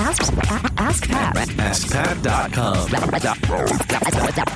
Ask, ask Pat. AskPat.com.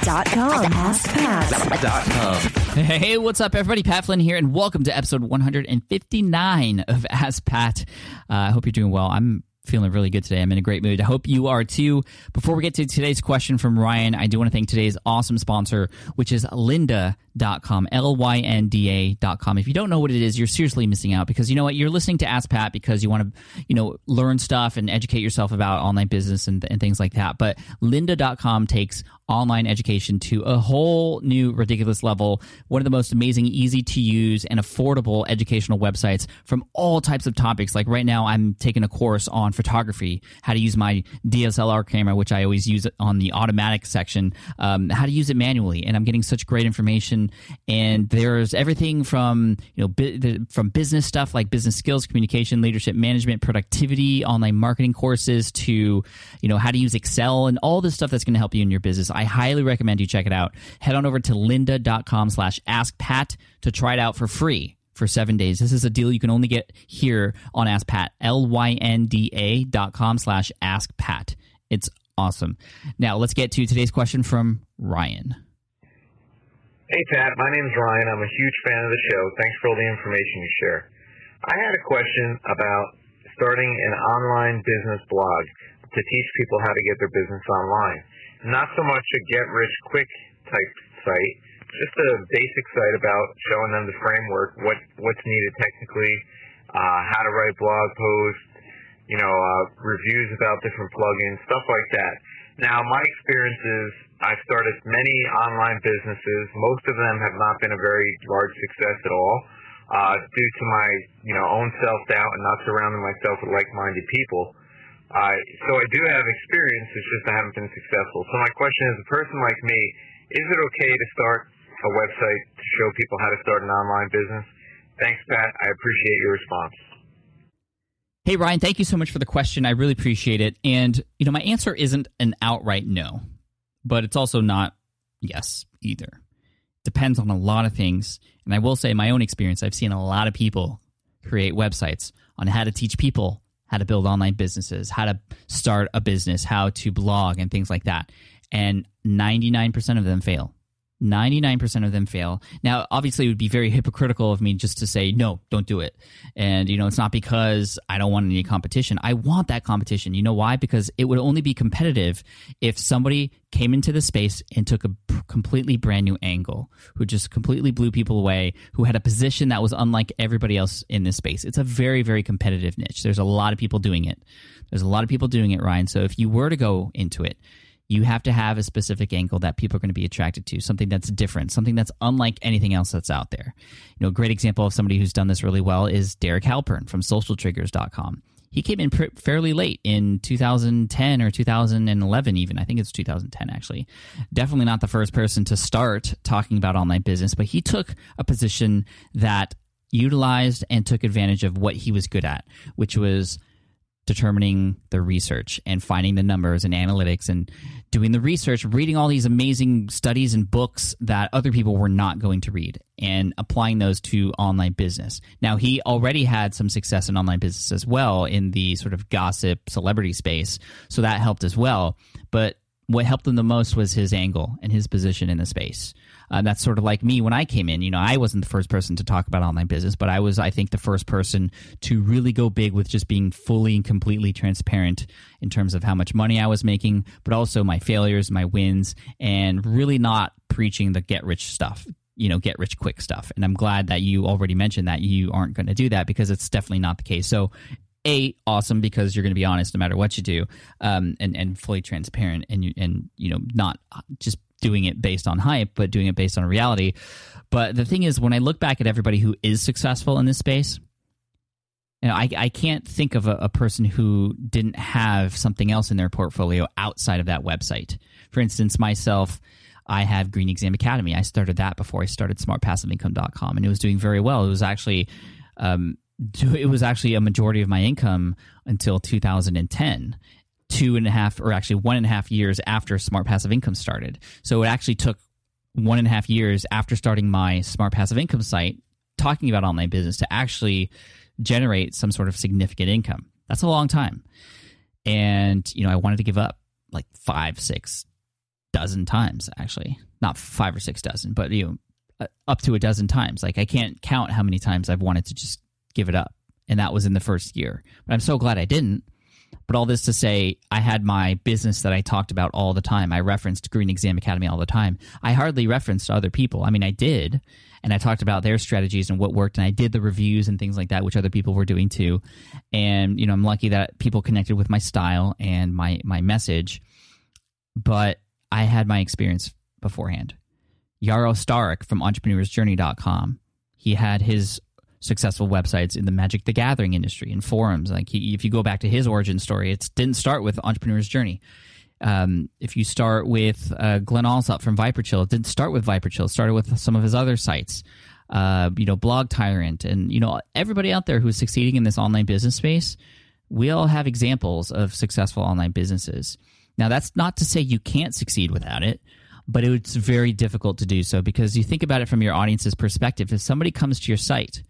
Dot com. Ask Pat. Dot com. Hey, what's up, everybody? Pat Flynn here, and welcome to episode 159 of Ask Pat. Uh, I hope you're doing well. I'm feeling really good today. I'm in a great mood. I hope you are too. Before we get to today's question from Ryan, I do want to thank today's awesome sponsor, which is lynda.com, L-Y-N-D-A.com. If you don't know what it is, you're seriously missing out because you know what? You're listening to Ask Pat because you want to, you know, learn stuff and educate yourself about online business and, and things like that. But lynda.com takes online education to a whole new ridiculous level. One of the most amazing, easy to use, and affordable educational websites from all types of topics. Like right now, I'm taking a course on photography, how to use my DSLR camera, which I always use on the automatic section, um, how to use it manually. And I'm getting such great information. And there's everything from, you know, the, from business stuff like business skills, communication, leadership management, productivity, online marketing courses to, you know, how to use Excel and all this stuff that's going to help you in your business. I highly recommend you check it out. Head on over to lynda.com slash askpat to try it out for free for seven days. This is a deal you can only get here on Ask Pat. L-Y-N-D-A dot com slash askpat. It's awesome. Now let's get to today's question from Ryan. Hey Pat, my name is Ryan. I'm a huge fan of the show. Thanks for all the information you share. I had a question about starting an online business blog to teach people how to get their business online. Not so much a get rich quick type site, just a basic site about showing them the framework, what what's needed technically, uh, how to write blog posts, you know, uh, reviews about different plugins, stuff like that. Now, my experience is I've started many online businesses. Most of them have not been a very large success at all, uh, due to my, you know, own self-doubt and not surrounding myself with like-minded people. So I do have experience, it's just I haven't been successful. So my question is, a person like me, is it okay to start a website to show people how to start an online business? Thanks, Pat. I appreciate your response. Hey, Ryan, thank you so much for the question. I really appreciate it. And, you know, my answer isn't an outright no, but it's also not yes either. Depends on a lot of things. And I will say, my own experience, I've seen a lot of people create websites on how to teach people how to build online businesses, how to start a business, how to blog, and things like that. And 99% of them fail. 99% of them fail. Now, obviously, it would be very hypocritical of me just to say, no, don't do it. And, you know, it's not because I don't want any competition. I want that competition. You know why? Because it would only be competitive if somebody came into the space and took a p- completely brand new angle, who just completely blew people away, who had a position that was unlike everybody else in this space. It's a very, very competitive niche. There's a lot of people doing it. There's a lot of people doing it, Ryan. So if you were to go into it, you have to have a specific angle that people are going to be attracted to, something that's different, something that's unlike anything else that's out there. You know, a great example of somebody who's done this really well is Derek Halpern from socialtriggers.com. He came in pr- fairly late in 2010 or 2011 even. I think it's 2010 actually. Definitely not the first person to start talking about online business, but he took a position that utilized and took advantage of what he was good at, which was determining the research and finding the numbers and analytics and doing the research, reading all these amazing studies and books that other people were not going to read and applying those to online business. Now, he already had some success in online business as well in the sort of gossip celebrity space, so that helped as well. But what helped him the most was his angle and his position in the space. Uh, that's sort of like me when I came in. You know, I wasn't the first person to talk about online business, but I was, I think, the first person to really go big with just being fully and completely transparent in terms of how much money I was making, but also my failures, my wins, and really not preaching the get rich stuff. You know, get rich quick stuff. And I'm glad that you already mentioned that you aren't going to do that because it's definitely not the case. So, a awesome because you're going to be honest no matter what you do, um, and and fully transparent, and you and you know not just doing it based on hype, but doing it based on reality. But the thing is, when I look back at everybody who is successful in this space, you know, I, I can't think of a, a person who didn't have something else in their portfolio outside of that website. For instance, myself, I have Green Exam Academy. I started that before I started smartpassiveincome.com and it was doing very well. It was actually um, it was actually a majority of my income until 2010 two and a half or actually one and a half years after smart passive income started. So it actually took one and a half years after starting my smart passive income site talking about online business to actually generate some sort of significant income. That's a long time. And you know I wanted to give up like five, six dozen times actually, not five or six dozen, but you know up to a dozen times. Like I can't count how many times I've wanted to just give it up, and that was in the first year. But I'm so glad I didn't. But all this to say, I had my business that I talked about all the time. I referenced Green Exam Academy all the time. I hardly referenced other people. I mean, I did, and I talked about their strategies and what worked, and I did the reviews and things like that, which other people were doing too. And you know, I'm lucky that people connected with my style and my my message. But I had my experience beforehand. Yaro Starak from EntrepreneursJourney.com. He had his successful websites in the Magic the Gathering industry and forums. Like he, if you go back to his origin story, it didn't start with Entrepreneur's Journey. Um, if you start with uh, Glenn Allsop from Viperchill, it didn't start with Viperchill. It started with some of his other sites. Uh, you know, Blog Tyrant, and you know everybody out there who's succeeding in this online business space. We all have examples of successful online businesses. Now, that's not to say you can't succeed without it but it's very difficult to do so because you think about it from your audience's perspective. If somebody comes to your site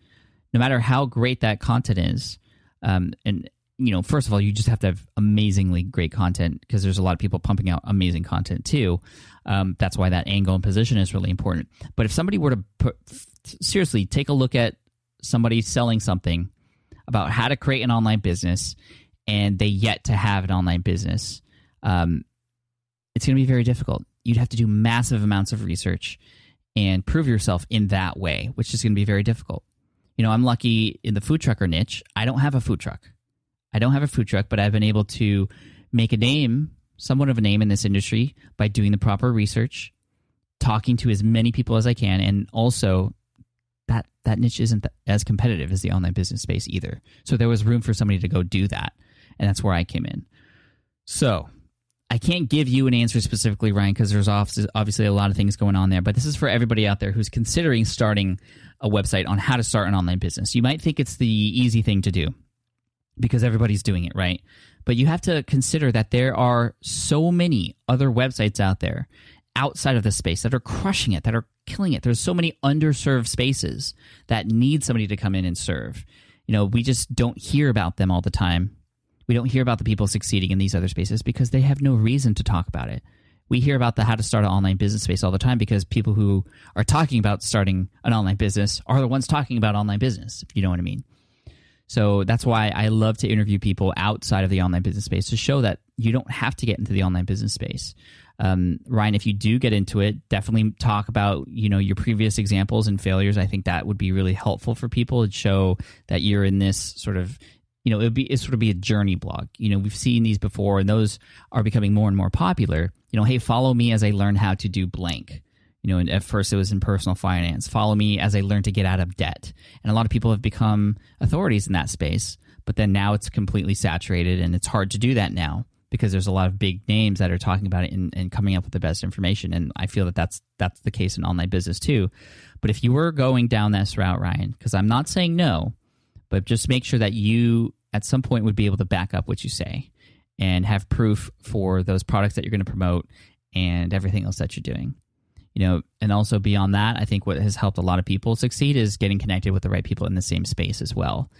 no matter how great that content is, um, and you know, first of all, you just have to have amazingly great content because there's a lot of people pumping out amazing content too. Um, that's why that angle and position is really important. But if somebody were to put, seriously take a look at somebody selling something about how to create an online business and they yet to have an online business, um, it's going to be very difficult. You'd have to do massive amounts of research and prove yourself in that way, which is going to be very difficult you know, I'm lucky in the food trucker niche. I don't have a food truck. I don't have a food truck, but I've been able to make a name, somewhat of a name in this industry by doing the proper research, talking to as many people as I can, and also that that niche isn't as competitive as the online business space either. So there was room for somebody to go do that, and that's where I came in. So I can't give you an answer specifically, Ryan, because there's obviously a lot of things going on there. But this is for everybody out there who's considering starting a website on how to start an online business. You might think it's the easy thing to do because everybody's doing it, right? But you have to consider that there are so many other websites out there outside of this space that are crushing it, that are killing it. There's so many underserved spaces that need somebody to come in and serve. You know, we just don't hear about them all the time. We don't hear about the people succeeding in these other spaces because they have no reason to talk about it we hear about the how to start an online business space all the time because people who are talking about starting an online business are the ones talking about online business, if you know what I mean. So that's why I love to interview people outside of the online business space to show that you don't have to get into the online business space. Um, Ryan, if you do get into it, definitely talk about you know your previous examples and failures. I think that would be really helpful for people and show that you're in this sort of you know it would be it sort of be a journey blog. You know we've seen these before, and those are becoming more and more popular you know, hey, follow me as I learn how to do blank. You know, and at first it was in personal finance. Follow me as I learn to get out of debt. And a lot of people have become authorities in that space, but then now it's completely saturated and it's hard to do that now because there's a lot of big names that are talking about it and, and coming up with the best information. And I feel that that's that's the case in online business too. But if you were going down this route, Ryan, because I'm not saying no, but just make sure that you at some point would be able to back up what you say and have proof for those products that you're going to promote and everything else that you're doing. You know, and also beyond that, I think what has helped a lot of people succeed is getting connected with the right people in the same space as well.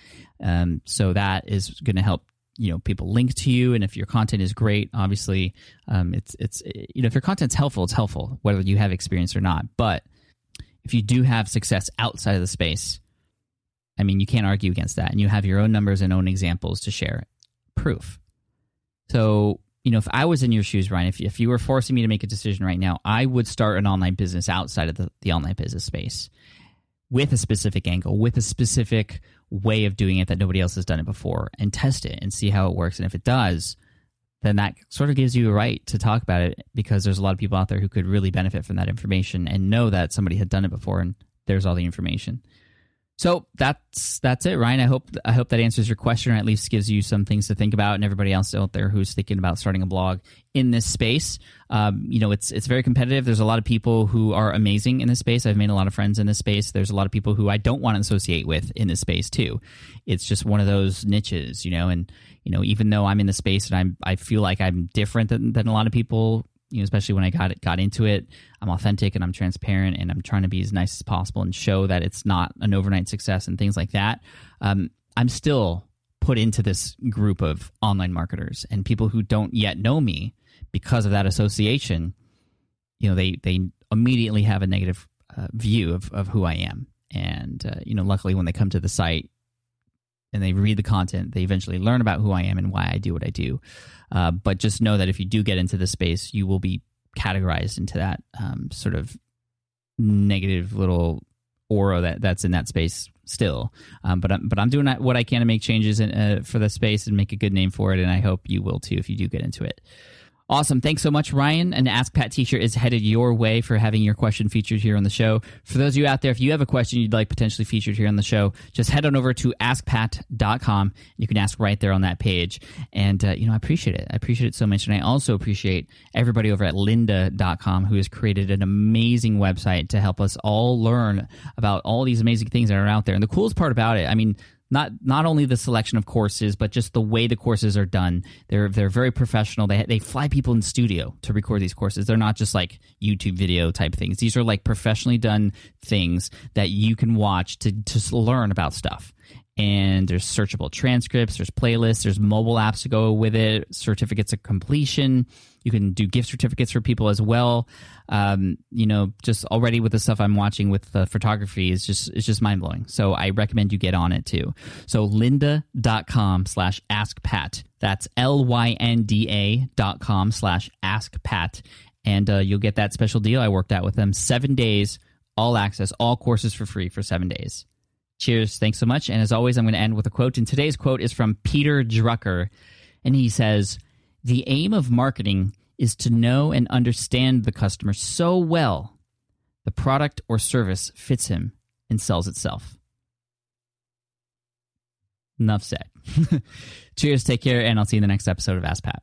Um, so that is going to help you know people link to you and if your content is great obviously um, it's it's you know if your content's helpful it's helpful whether you have experience or not but if you do have success outside of the space i mean you can't argue against that and you have your own numbers and own examples to share proof so, you know, if I was in your shoes, Ryan, if, if you were forcing me to make a decision right now, I would start an online business outside of the, the online business space with a specific angle, with a specific way of doing it that nobody else has done it before, and test it and see how it works. And if it does, then that sort of gives you a right to talk about it because there's a lot of people out there who could really benefit from that information and know that somebody had done it before and there's all the information. So that's that's it, Ryan. I hope I hope that answers your question, or at least gives you some things to think about, and everybody else out there who's thinking about starting a blog in this space. Um, you know, it's it's very competitive. There's a lot of people who are amazing in this space. I've made a lot of friends in this space. There's a lot of people who I don't want to associate with in this space too. It's just one of those niches, you know. And you know, even though I'm in the space and I'm I feel like I'm different than than a lot of people you know, especially when I got it, got into it, I'm authentic and I'm transparent and I'm trying to be as nice as possible and show that it's not an overnight success and things like that. Um, I'm still put into this group of online marketers and people who don't yet know me because of that association. You know, they they immediately have a negative uh, view of of who I am, and uh, you know, luckily when they come to the site and they read the content, they eventually learn about who I am and why I do what I do. Uh, but just know that if you do get into the space, you will be categorized into that um, sort of negative little aura that that's in that space still. Um, but I'm, but I'm doing what I can to make changes in, uh, for the space and make a good name for it, and I hope you will too if you do get into it. Awesome. Thanks so much, Ryan. An Ask Pat t shirt is headed your way for having your question featured here on the show. For those of you out there, if you have a question you'd like potentially featured here on the show, just head on over to askpat.com. You can ask right there on that page. And, uh, you know, I appreciate it. I appreciate it so much. And I also appreciate everybody over at lynda.com who has created an amazing website to help us all learn about all these amazing things that are out there. And the coolest part about it, I mean, not not only the selection of courses, but just the way the courses are done. They're they're very professional. They they fly people in studio to record these courses. They're not just like YouTube video type things. These are like professionally done things that you can watch to to learn about stuff and there's searchable transcripts, there's playlists, there's mobile apps to go with it, certificates of completion. You can do gift certificates for people as well. Um, you know, just already with the stuff I'm watching with the photography is just it's just mind blowing. So I recommend you get on it too. So lynda.com slash ask Pat. That's L Y N D A dot com slash ask Pat. And uh, you'll get that special deal I worked out with them. Seven days, all access, all courses for free for seven days. Cheers. Thanks so much. And as always, I'm going to end with a quote. And today's quote is from Peter Drucker. And he says, The aim of marketing is to know and understand the customer so well the product or service fits him and sells itself. Enough said. Cheers. Take care. And I'll see you in the next episode of Ask Pat.